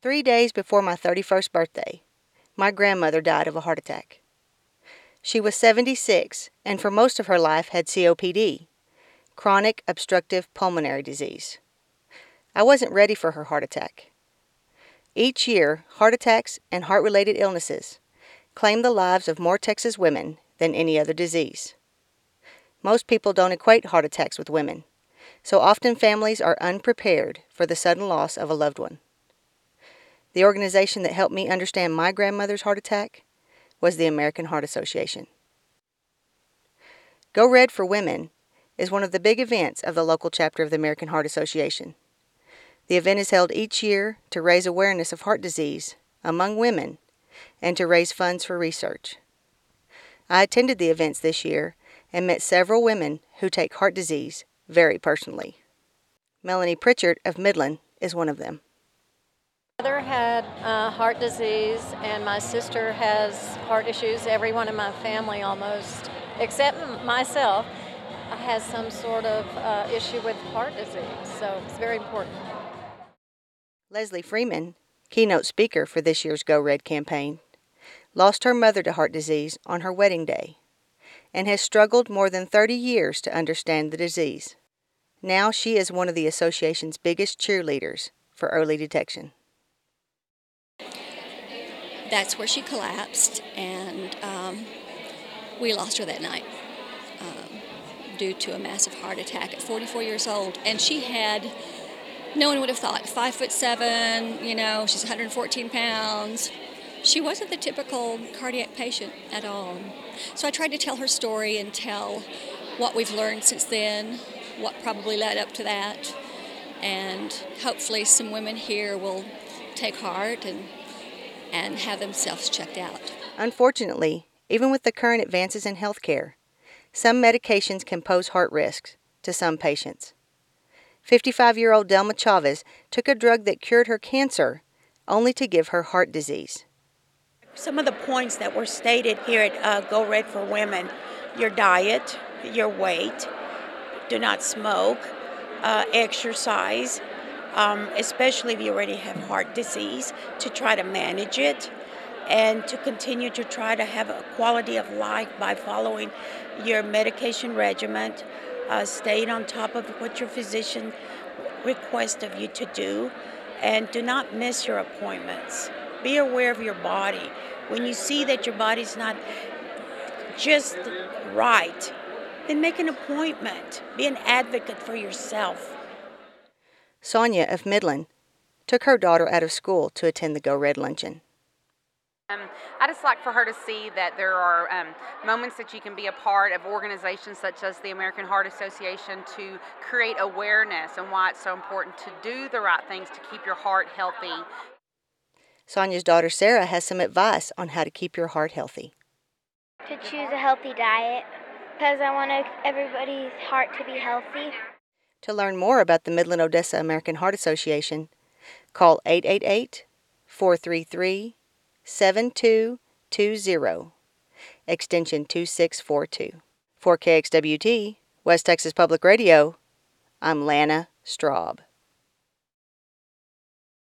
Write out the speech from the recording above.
Three days before my 31st birthday, my grandmother died of a heart attack. She was 76 and for most of her life had COPD, chronic obstructive pulmonary disease. I wasn't ready for her heart attack. Each year, heart attacks and heart related illnesses claim the lives of more Texas women than any other disease. Most people don't equate heart attacks with women, so often families are unprepared for the sudden loss of a loved one. The organization that helped me understand my grandmother's heart attack was the American Heart Association. Go Red for Women is one of the big events of the local chapter of the American Heart Association. The event is held each year to raise awareness of heart disease among women and to raise funds for research. I attended the events this year and met several women who take heart disease very personally. Melanie Pritchard of Midland is one of them. My mother had uh, heart disease, and my sister has heart issues. Everyone in my family, almost, except myself, has some sort of uh, issue with heart disease. So it's very important. Leslie Freeman, keynote speaker for this year's Go Red campaign, lost her mother to heart disease on her wedding day and has struggled more than 30 years to understand the disease. Now she is one of the association's biggest cheerleaders for early detection. That's where she collapsed, and um, we lost her that night um, due to a massive heart attack at 44 years old. And she had, no one would have thought, five foot seven, you know, she's 114 pounds. She wasn't the typical cardiac patient at all. So I tried to tell her story and tell what we've learned since then, what probably led up to that, and hopefully some women here will take heart and and have themselves checked out. Unfortunately, even with the current advances in healthcare, some medications can pose heart risks to some patients. 55 year old Delma Chavez took a drug that cured her cancer only to give her heart disease. Some of the points that were stated here at uh, Go Red for Women your diet, your weight, do not smoke, uh, exercise, um, especially if you already have heart disease, to try to manage it and to continue to try to have a quality of life by following your medication regimen, uh, staying on top of what your physician requests of you to do, and do not miss your appointments. Be aware of your body. When you see that your body's not just right, then make an appointment. Be an advocate for yourself. Sonia of Midland took her daughter out of school to attend the Go Red luncheon. Um, I just like for her to see that there are um, moments that you can be a part of organizations such as the American Heart Association to create awareness and why it's so important to do the right things to keep your heart healthy. Sonia's daughter Sarah has some advice on how to keep your heart healthy. To choose a healthy diet because I want everybody's heart to be healthy. To learn more about the Midland Odessa American Heart Association, call 888 433 7220, extension 2642. For KXWT, West Texas Public Radio, I'm Lana Straub.